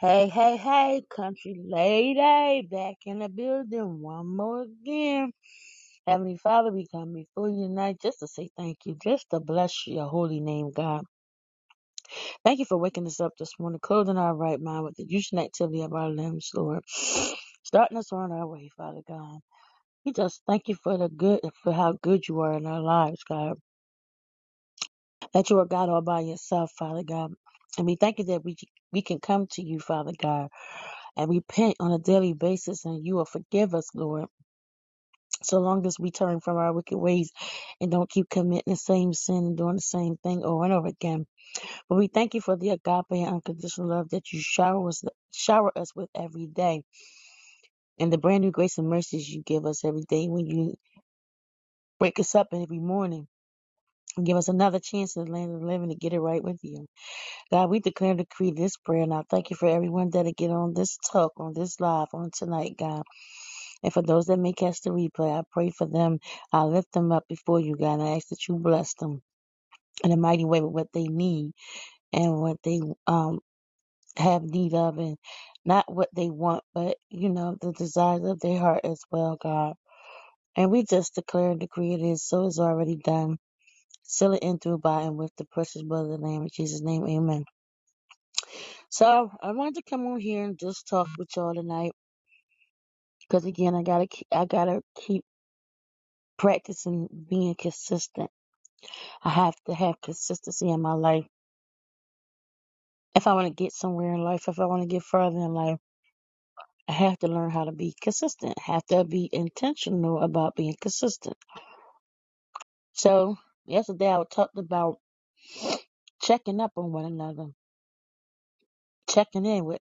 Hey, hey, hey, Kountrie Ladee, back in the building one more again. Heavenly Father, we come before you tonight just to say thank you, just to bless your holy name, God. Thank you for waking us up this morning, clothing our right mind with the use and activity of our limbs, Lord. Starting us on our way, Father God. We just thank you for the good, for how good you are in our lives, God. That you are God all by yourself, Father God. And we thank you that we we can come to you, Father God and repent on a daily basis, and you will forgive us, Lord, so long as we turn from our wicked ways and don't keep committing the same sin and doing the same thing over and over again. But we thank you for the agape and unconditional love that you shower us, shower us with every day, and the brand new grace and mercies you give us every day when you wake us up every morning. Give us another chance in the land of the living to get it right with you. God, we declare and decree this prayer, and I thank you for everyone that get on this talk, on this live, on tonight, God. And for those that may catch the replay, I pray for them. I lift them up before you, God, and I ask that you bless them in a mighty way with what they need and what they um have need of and not what they want, but you know, the desires of their heart as well, God. And we just declare and decree it is so is already done. Seal it in through by and with the precious blood of the Lamb in Jesus' name, amen. So I wanted to come on here and just talk with y'all tonight because again, I gotta keep, I gotta keep practicing being consistent I have to have consistency in my life. If I want to get somewhere in life, if I want to get further in life, I have to learn how to be consistent. I have to be intentional about being consistent. So yesterday I talked about checking up on one another, checking in with,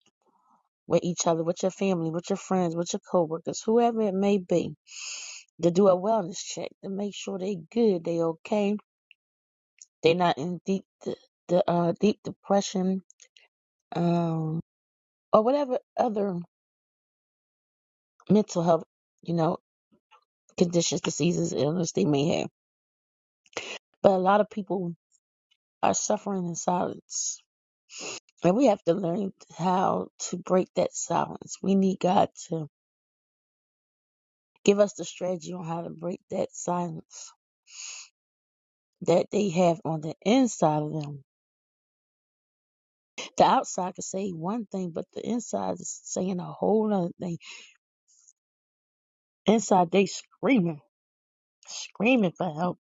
with each other, with your family, with your friends, with your coworkers, whoever it may be, to do a wellness check to make sure they're good, they okay, they're not in deep the, the uh deep depression, um, or whatever other mental health, you know, conditions, diseases, illness they may have. But a lot of people are suffering in silence. And we have to learn how to break that silence. We need God to give us the strategy on how to break that silence that they have on the inside of them. The outside can say one thing, but the inside is saying a whole other thing. Inside they screaming, screaming for help,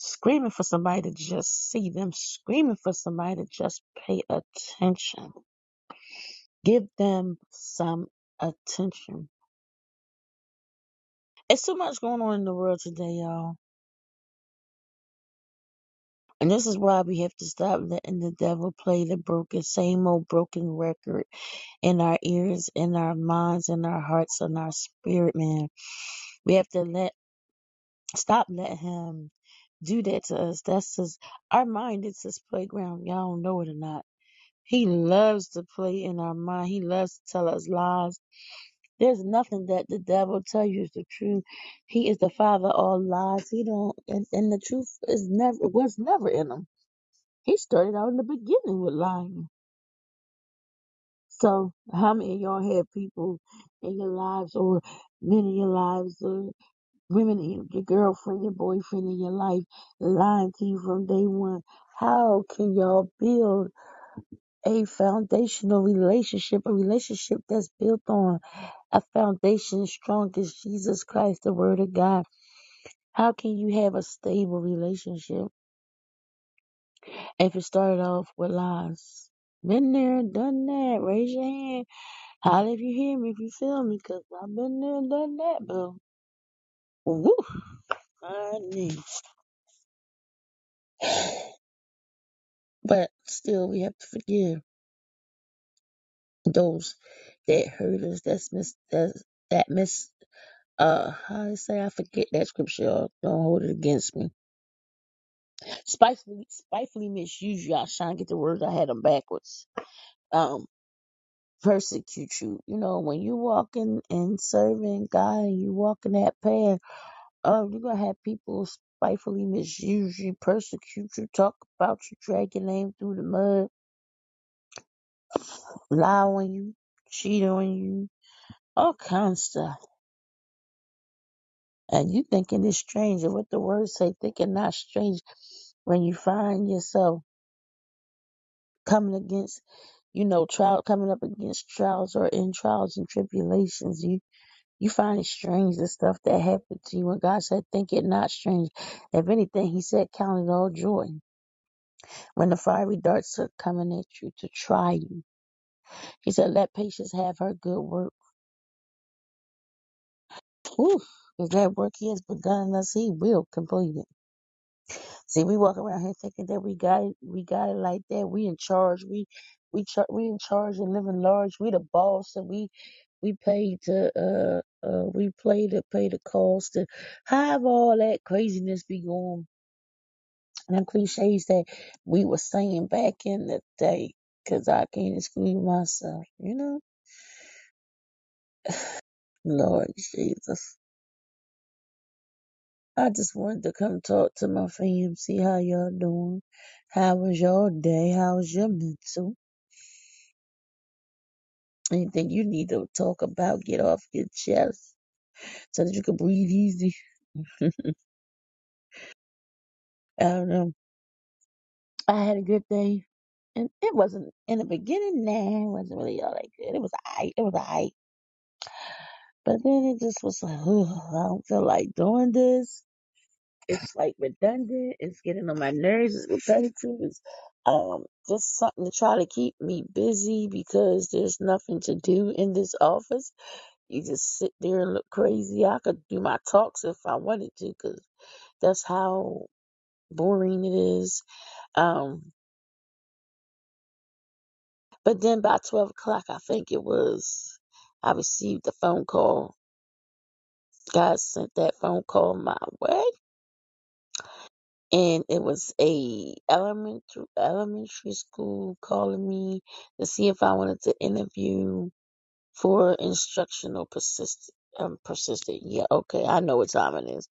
screaming for somebody to just see them, screaming for somebody to just pay attention Give them some attention. It's too much going on in the world today, y'all. And this is why we have to stop letting the devil play the broken, same old broken record in our ears, in our minds, in our hearts, in our spirit, man. We have to let, stop letting him do that to us. That's his, our mind is his playground. Y'all know it or not. He loves to play in our mind. He loves to tell us lies. There's nothing that the devil tell you is the truth. He is the father of all lies. He don't, and, and the truth is never was never in him. He started out in the beginning with lying. So how many of y'all have people in your lives, or men in your lives, or women, your girlfriend, your boyfriend in your life, lying to you from day one? How can y'all build a foundational relationship, a relationship that's built on a foundation strong as Jesus Christ, the Word of God. How can you have a stable relationship if it started off with lies? Been there, done that. Raise your hand. Holler if you hear me, if you feel me, because I've been there, done that, boo. Woo! But still, we have to forgive those that hurt us. That's mis. That's, that miss. Uh, how I say? I forget that scripture. y'all. Don't hold it against me spitefully, spitefully misuse you. I was trying to get the words. I had them backwards. Um, persecute you. You know, when you walking and serving God and you walk in that path, uh, you're gonna have people spitefully misuse you, persecute you, talk about you, drag your name through the mud. lie on you, cheat on you, all kinds of stuff. And you thinking it's strange, and what the words say, thinking not strange when you find yourself coming against, you know, trial, coming up against trials or in trials and tribulations. You, you find it strange the stuff that happened to you. When God said, think it not strange. If anything, He said, count it all joy. When the fiery darts are coming at you to try you, He said, let patience have her good work. If that work He has begun in us, He will complete it. See, we walk around here thinking that we got it, we got it like that. We in charge. We we char- we in charge and living large. We the boss, and we we pay to uh uh we play to pay the cost to have all that craziness be going. And them cliches that we were saying back in the day. Cause I can't exclude myself. You know, Lord Jesus. I just wanted to come talk to my fam, see how y'all doing. How was your day? How was your mental? Anything you need to talk about, get off your chest so that you can breathe easy. I don't know. I had a good day. And it wasn't in the beginning, nah, it wasn't really all that good. It was aight. It was aight. But then it just was like, I don't feel like doing this. It's like redundant. It's getting on my nerves. It's repetitive. Um just something to try to keep me busy because there's nothing to do in this office. You just sit there and look crazy. I could do my talks if I wanted to because That's how boring it is. Um, but then by 12 o'clock, I think it was, I received a phone call. God sent that phone call my way. And it was a elementary, elementary school calling me to see if I wanted to interview for instructional persistent. Um, persistent. Yeah, okay. I know what time it is.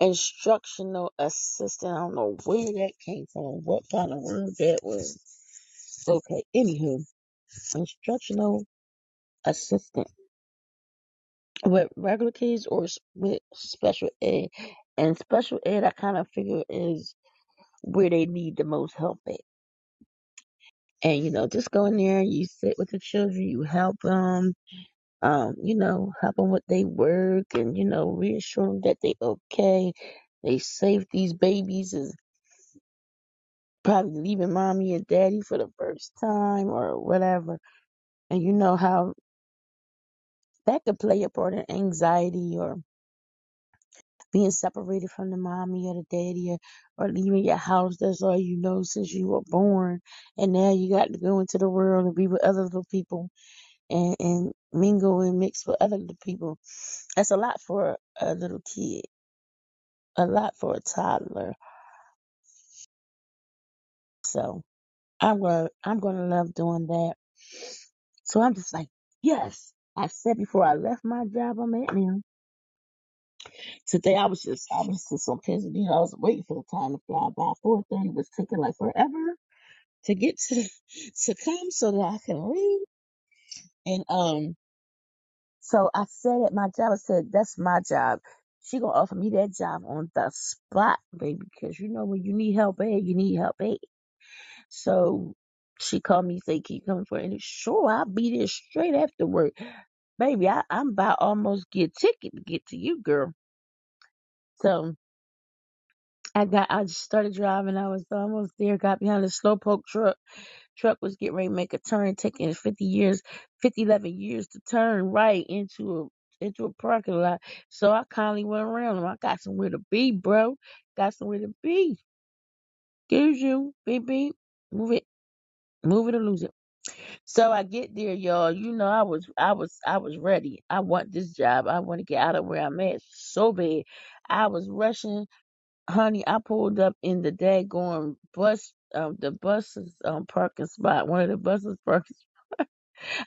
Instructional assistant. I don't know where that came from. What kind of word that was. Okay. Anywho, instructional assistant with regular kids or with special ed. And special ed, I kind of figure is where they need the most help at. And you know, just go in there, you sit with the children, you help them, um, you know, help them with their work, and you know, reassure them that they okay. They safe. These babies is probably leaving mommy and daddy for the first time or whatever. And you know how that could play a part in anxiety or being separated from the mommy or the daddy or, or leaving your house. That's all you know since you were born. And now you got to go into the world and be with other little people and, and mingle and mix with other little people. That's a lot for a little kid, a lot for a toddler. So I'm gonna, I'm gonna love doing that. So I'm just like, yes. I said before I left my job I'm at now. Today I was just, I was just. You know, I was waiting for the time to fly by. 4:30 was taking like forever to get to to come so that I can leave. And um, so I said at my job, I said that's my job. She gonna offer me that job on the spot, baby, because you know when you need help, aid, you need help, aid. So she called me, say, "Can you come for it?" And sure, I'll be there straight after work, baby. I, I'm about almost get a ticket to get to you, girl. So I got, I just started driving. I was almost there. Got behind the slowpoke truck truck was getting ready to make a turn, taking 50 years, 50 11 years to turn right into a into a parking lot. So I kindly went around him. I got somewhere to be, bro. Got somewhere to be. Excuse you, beep beep. Move it, move it or lose it. So I get there, y'all. You know, I was, I was, I was ready. I want this job. I want to get out of where I'm at so bad. I was rushing, honey. I pulled up in the daggone bus, um, the buses um parking spot. One of the buses parking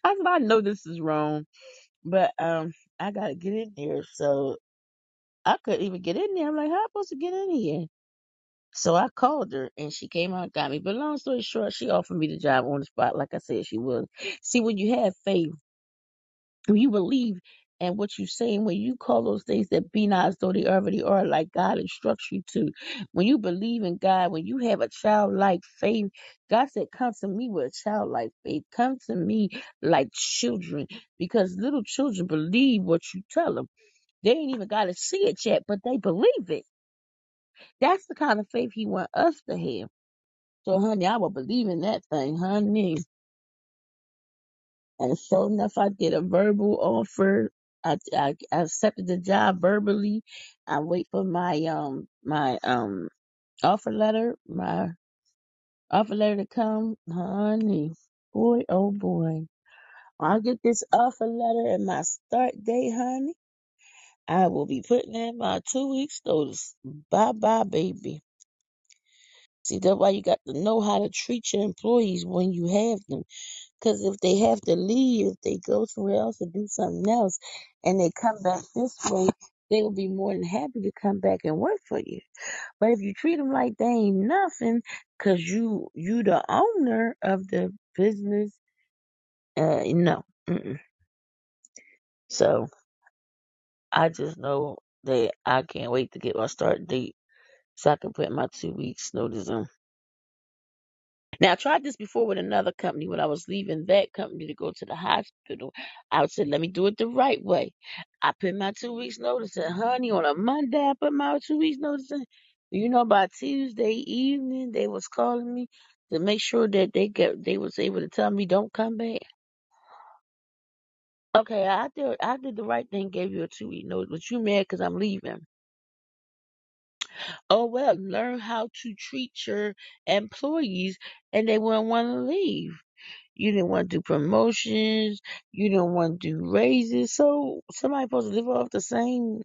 I said, I know this is wrong, but um, I gotta get in there. So I couldn't even get in there. I'm like, how am I supposed to get in here? So I called her and she came out and got me. But long story short, she offered me the job on the spot, like I said she would. See, when you have faith, when you believe and what you say, and when you call those things that be not as though they already are, like God instructs you to, when you believe in God, when you have a childlike faith, God said, Come to me with a childlike faith. Come to me like children, because little children believe what you tell them. They ain't even got to see it yet, but they believe it. That's the kind of faith He want us to have. So, honey, I will believe in that thing, honey. And sure enough, I did a verbal offer. I, I, I accepted the job verbally. I wait for my um my um offer letter, my offer letter to come, honey. Boy, oh boy, I'll get this offer letter and my start date, honey. I will be putting in my two weeks notice. Bye bye, baby. See, that's why you got to know how to treat your employees when you have them Because if they have to leave, if they go somewhere else or do something else, and they come back this way, they will be more than happy to come back and work for you. But if you treat them like they ain't nothing, cause you you the owner of the business, uh, no. Mm-mm. So I just know that I can't wait to get my start date so I can put my two weeks notice in. Now, I tried this before with another company when I was leaving that company to go to the hospital. I said, let me do it the right way. I put my two weeks notice in. Honey, on a Monday, I put my two weeks notice in. You know, by Tuesday evening, they was calling me to make sure that they get, they was able to tell me don't come back. Okay, I did, I did the right thing, gave you a two week notice, but you mad because I'm leaving. Oh well, learn how to treat your employees and they wouldn't want to leave. You didn't want to do promotions. You didn't want to do raises. So somebody supposed to live off the same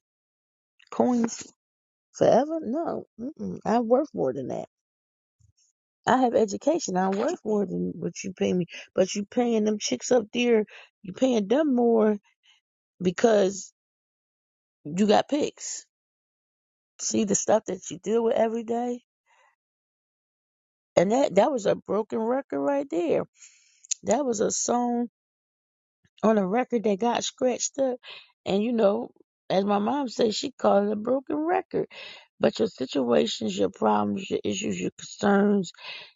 coins forever? No. Mm-mm. I worth more than that. I have education. I work more than what you pay me. But you paying them chicks up there, you paying them more because you got picks. See the stuff that you deal with every day? And that, that was a broken record right there. That was a song on a record that got scratched up. And you know, as my mom says, she called it a broken record. But your situations, your problems, your issues, your concerns,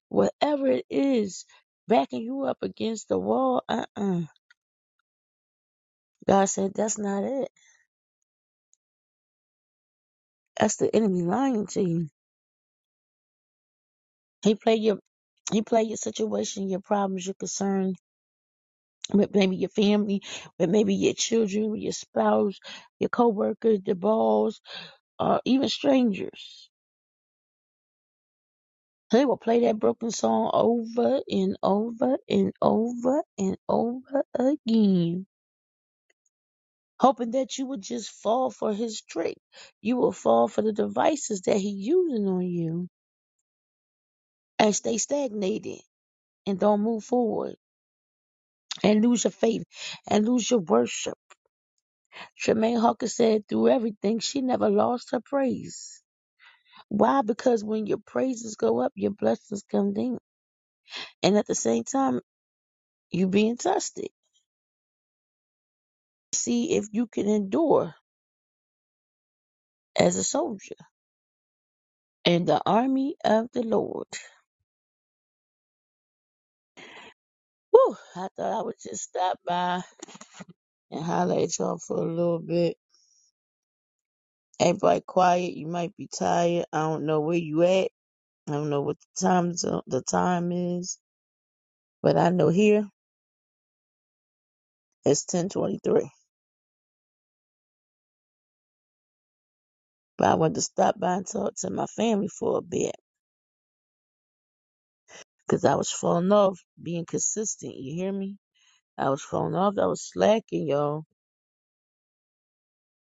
whatever it is, backing you up against the wall, uh-uh. God said that's not it. That's the enemy lying to you. He play your he play your situation, your problems, your concerns with maybe your family, with maybe your children, with your spouse, your coworkers, the boss, or even strangers They will play that broken song over and over and over and over again, hoping that you would just fall for his trick. You will fall for the devices that he's using on you and stay stagnated and don't move forward and lose your faith and lose your worship. Tramaine Hawkins said through everything, she never lost her praise. Why? Because when your praises go up, your blessings come down. And at the same time, you're being tested. See if you can endure as a soldier in the army of the Lord. Whew, I thought I would just stop by and holler at y'all for a little bit. Everybody quiet. You might be tired. I don't know where you at. I don't know what the time the time is, but I know here it's ten twenty three. But I wanted to stop by and talk to my family for a bit because I was falling off being consistent. You hear me? I was falling off. I was slacking, y'all.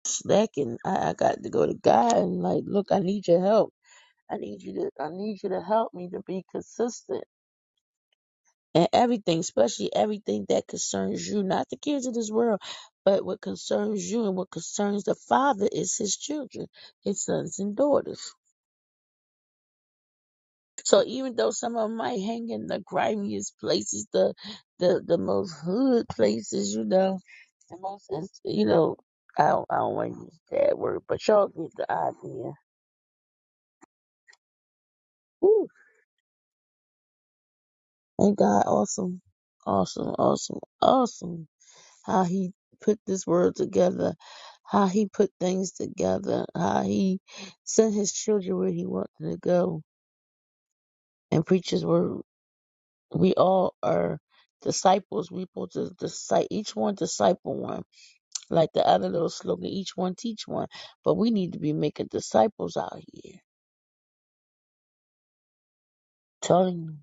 Slacking. I, I got to go to God and like, look, I need your help. I need you to I need you to help me to be consistent and everything, especially everything that concerns you, not the kids of this world, but what concerns you and what concerns the father is his children, his sons and daughters. So even though some of them might hang in the grimiest places, the the the most hood places, you know, the most, you know, I I don't want to use that word, but y'all get the idea. Woo. Ain't God awesome? Awesome, awesome, awesome. How he put this world together, how he put things together, how he sent his children where he wanted to go and preachers were we all are disciples. We supposed to disciple each one disciple one. Like the other little slogan, each one teach one. But we need to be making disciples out here. Telling you.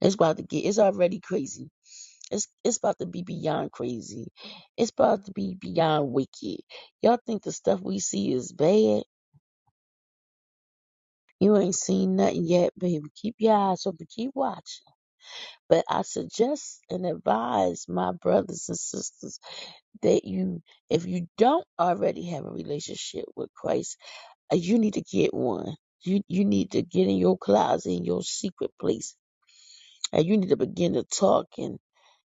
It's about to get it's already crazy. It's it's about to be beyond crazy. It's about to be beyond wicked. Y'all think the stuff we see is bad? You ain't seen nothing yet, baby. Keep your eyes open. Keep watching. But I suggest and advise my brothers and sisters that you, if you don't already have a relationship with Christ, uh, you need to get one. You you need to get in your closet, in your secret place, and you need to begin to talk and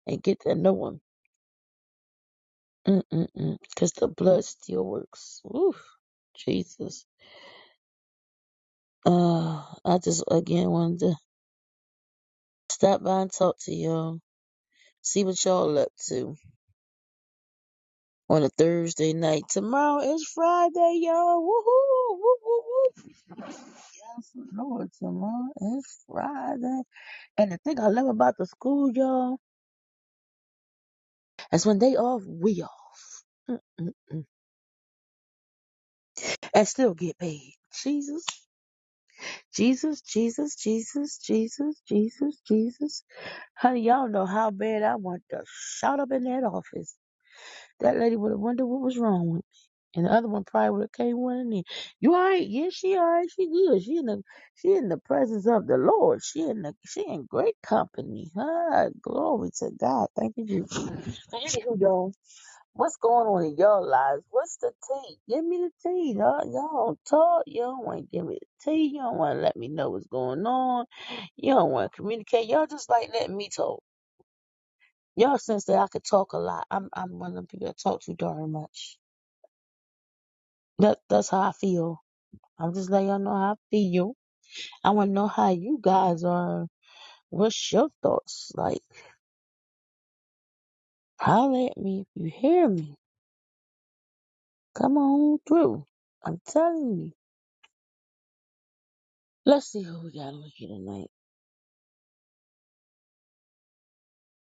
and get to know Him. Mm-mm-mm. Because the blood still works. Oof, Jesus. Uh, I just again wanted to stop by and talk to y'all. See what y'all up to on a Thursday night. Tomorrow is Friday, y'all. Woohoo! Woo, woo, woo. Yes, Lord, tomorrow is Friday. And the thing I love about the school, y'all, is when they off, we off. Mm-mm-mm. And still get paid. Jesus, Jesus, Jesus, Jesus, Jesus, Jesus, Jesus. Honey, y'all know how bad I want to shout up in that office. That lady would have wondered what was wrong with me. And the other one probably would have came running in. You alright? Yeah, she alright. She good. She in the she in the presence of the Lord. She in the she in great company. Ah, glory to God. Thank you, Jesus. Anywho, y'all, what's going on in your lives? What's the tea? Give me the tea. Y'all, y'all don't talk. You don't want to give me the tea. You don't want to let me know what's going on. You don't want to communicate. Y'all just like letting me talk. Y'all sense that I could talk a lot. I'm I'm one of them people that talk too darn much. That that's how I feel. I'm just letting y'all know how I feel. I want to know how you guys are. What's your thoughts? Like, holler at me if you hear me. Come on through. I'm telling you. Let's see who we got on here tonight.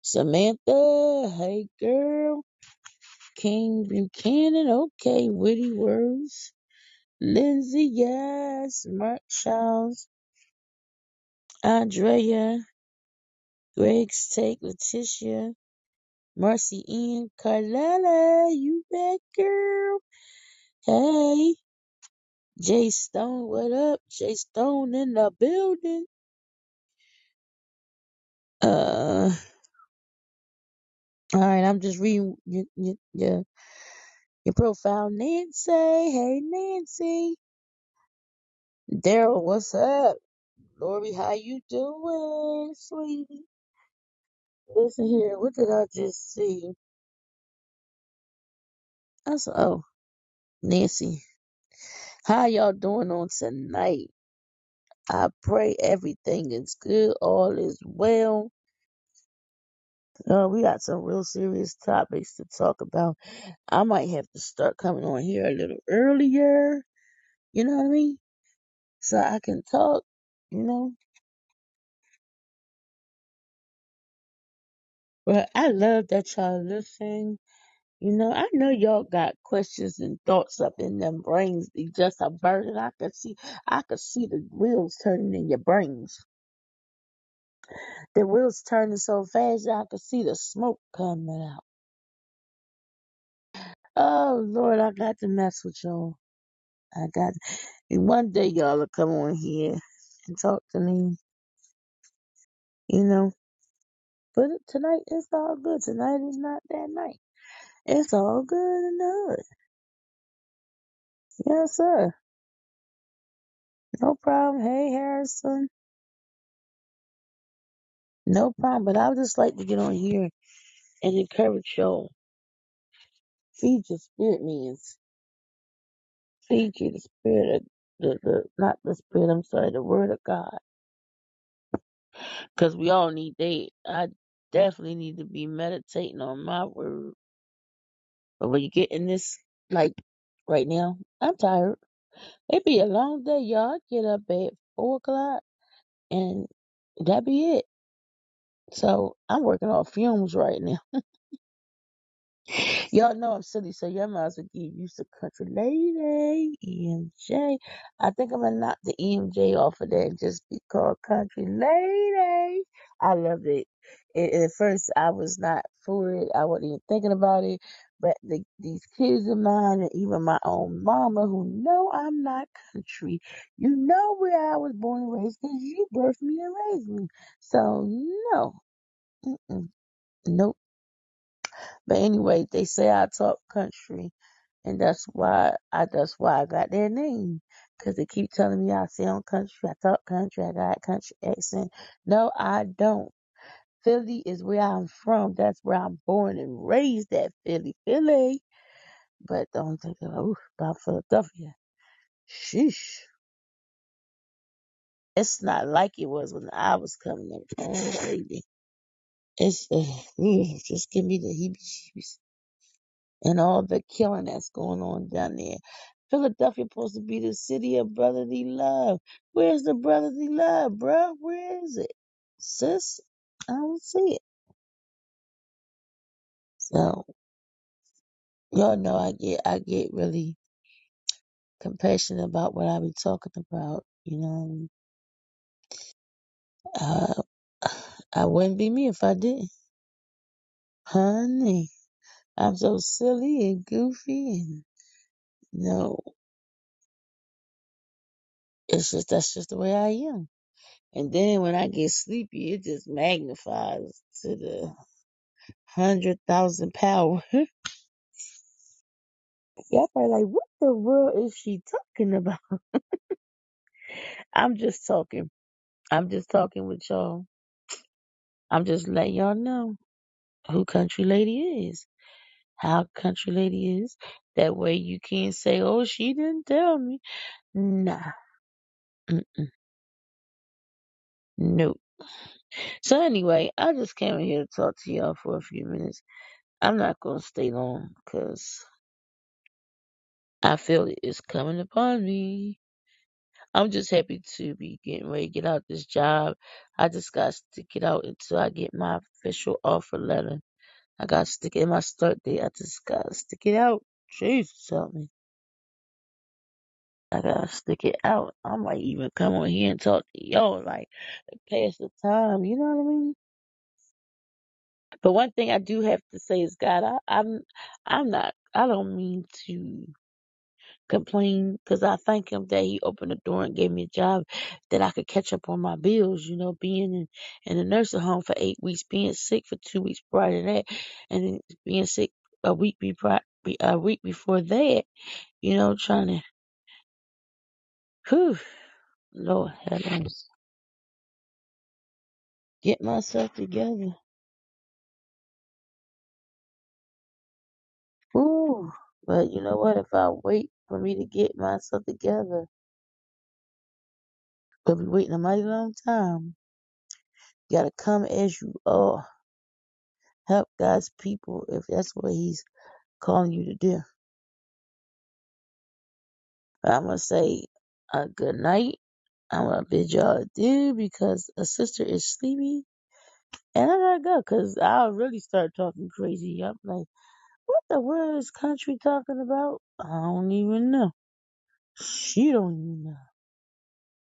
Samantha, hey girl. King Buchanan, okay. Witty words. Lindsay, yes. Mark Charles, Andrea, Greg's take, Letitia, Marcy Ian, Carlella, you back girl. Hey. Jay Stone, what up? Jay Stone in the building. Uh, all right, I'm just reading your, your, your, your profile. Nancy, hey Nancy. Daryl, what's up? Lori, how you doing, sweetie? Listen here, what did I just see? I saw, oh, Nancy. How y'all doing on tonight? I pray everything is good, all is well. Uh, we got some real serious topics to talk about. I might have to start coming on here a little earlier, you know what I mean? So I can talk, you know. But I love that y'all listen. You know, I know y'all got questions and thoughts up in them brains. They just a burden. I could see, I could see the wheels turning in your brains. The wheels turning so fast, I could see the smoke coming out. Oh Lord, I got to mess with y'all. I got. And one day y'all will come on here and talk to me. You know. But tonight it's all good. Tonight is not that night. It's all good the hood. Yes, sir. No problem. Hey, Harrison. No problem. But I would just like to get on here and encourage y'all. Feed your spirit means feed you the spirit of the, the not the spirit, I'm sorry, the word of God. Because we all need that. I definitely need to be meditating on my word. But when you get in this, like right now, I'm tired. It be a long day, y'all. I get up at four o'clock and that be it. So I'm working off fumes right now. Y'all know I'm silly, so y'all might as well get used to Kountrie Ladee, EMJ. I think I'm gonna knock the EMJ off of that and just be called Kountrie Ladee. I love it. It. At first, I was not for it. I wasn't even thinking about it. But the, these kids of mine, and even my own mama, who know I'm not country, you know where I was born and raised because you birthed me and raised me. So no, mm-mm, nope. But anyway, they say I talk country, and that's why I that's why I got their name. Cause they keep telling me I sound country, I talk country, I got country accent. No, I don't. Philly is where I'm from. That's where I'm born and raised at Philly, Philly. But don't think about, about Philadelphia. Sheesh. It's not like it was when I was coming up. Oh, baby. It's, uh, just give me the heebie-jeebies and all the killing that's going on down there. Philadelphia supposed to be the city of brotherly love. Where's the brotherly love, bruh? Where is it? Sis, I don't see it. So y'all know I get I get really compassionate about what I be talking about. You know, uh, I wouldn't be me if I didn't, honey. I'm so silly and goofy, and no, it's just that's just the way I am. And then when I get sleepy, it just magnifies to the hundred thousand power. Y'all like, what the world is she talking about? I'm just talking. I'm just talking with y'all. I'm just letting y'all know who Kountrie Ladee is, how Kountrie Ladee is. That way you can't say, oh, she didn't tell me. Nah, mm-mm, no. So anyway, I just came in here to talk to y'all for a few minutes. I'm not gonna stay long because I feel it is coming upon me. I'm just happy to be getting ready to get out this job. I just got to stick it out until I get my official offer letter. I got to stick it in my start date. I just got to stick it out. Jesus help me. I got to stick it out. I might even come on here and talk to y'all like pass the time. You know what I mean? But one thing I do have to say is God, I, I'm, I'm not, I don't mean to complain because I thank him that he opened the door and gave me a job that I could catch up on my bills, you know, being in, in a nursing home for eight weeks, being sick for two weeks prior to that, and then being sick a week be be- a week before that, you know, trying to, whew, Lord heavens, get myself together. Whew. But you know what? If I wait for me to get myself together, I'll be waiting a mighty long time. You gotta come as you are. Help God's people if that's what He's calling you to do. I'm gonna say a good night. I'm gonna bid y'all adieu because a sister is sleepy, and I gotta go because I'll really start talking crazy. I'm like, what the world is country talking about? I don't even know. She don't even know.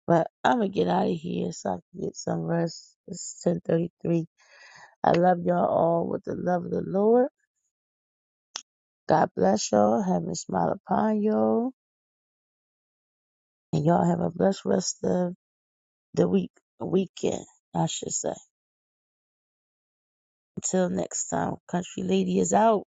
But I'm gonna get out of here so I can get some rest. It's 10:33. I love y'all all with the love of the Lord. God bless y'all. Heaven smile upon y'all, and y'all have a blessed rest of the week, weekend, I should say. Until next time, Kountrie Ladee is out.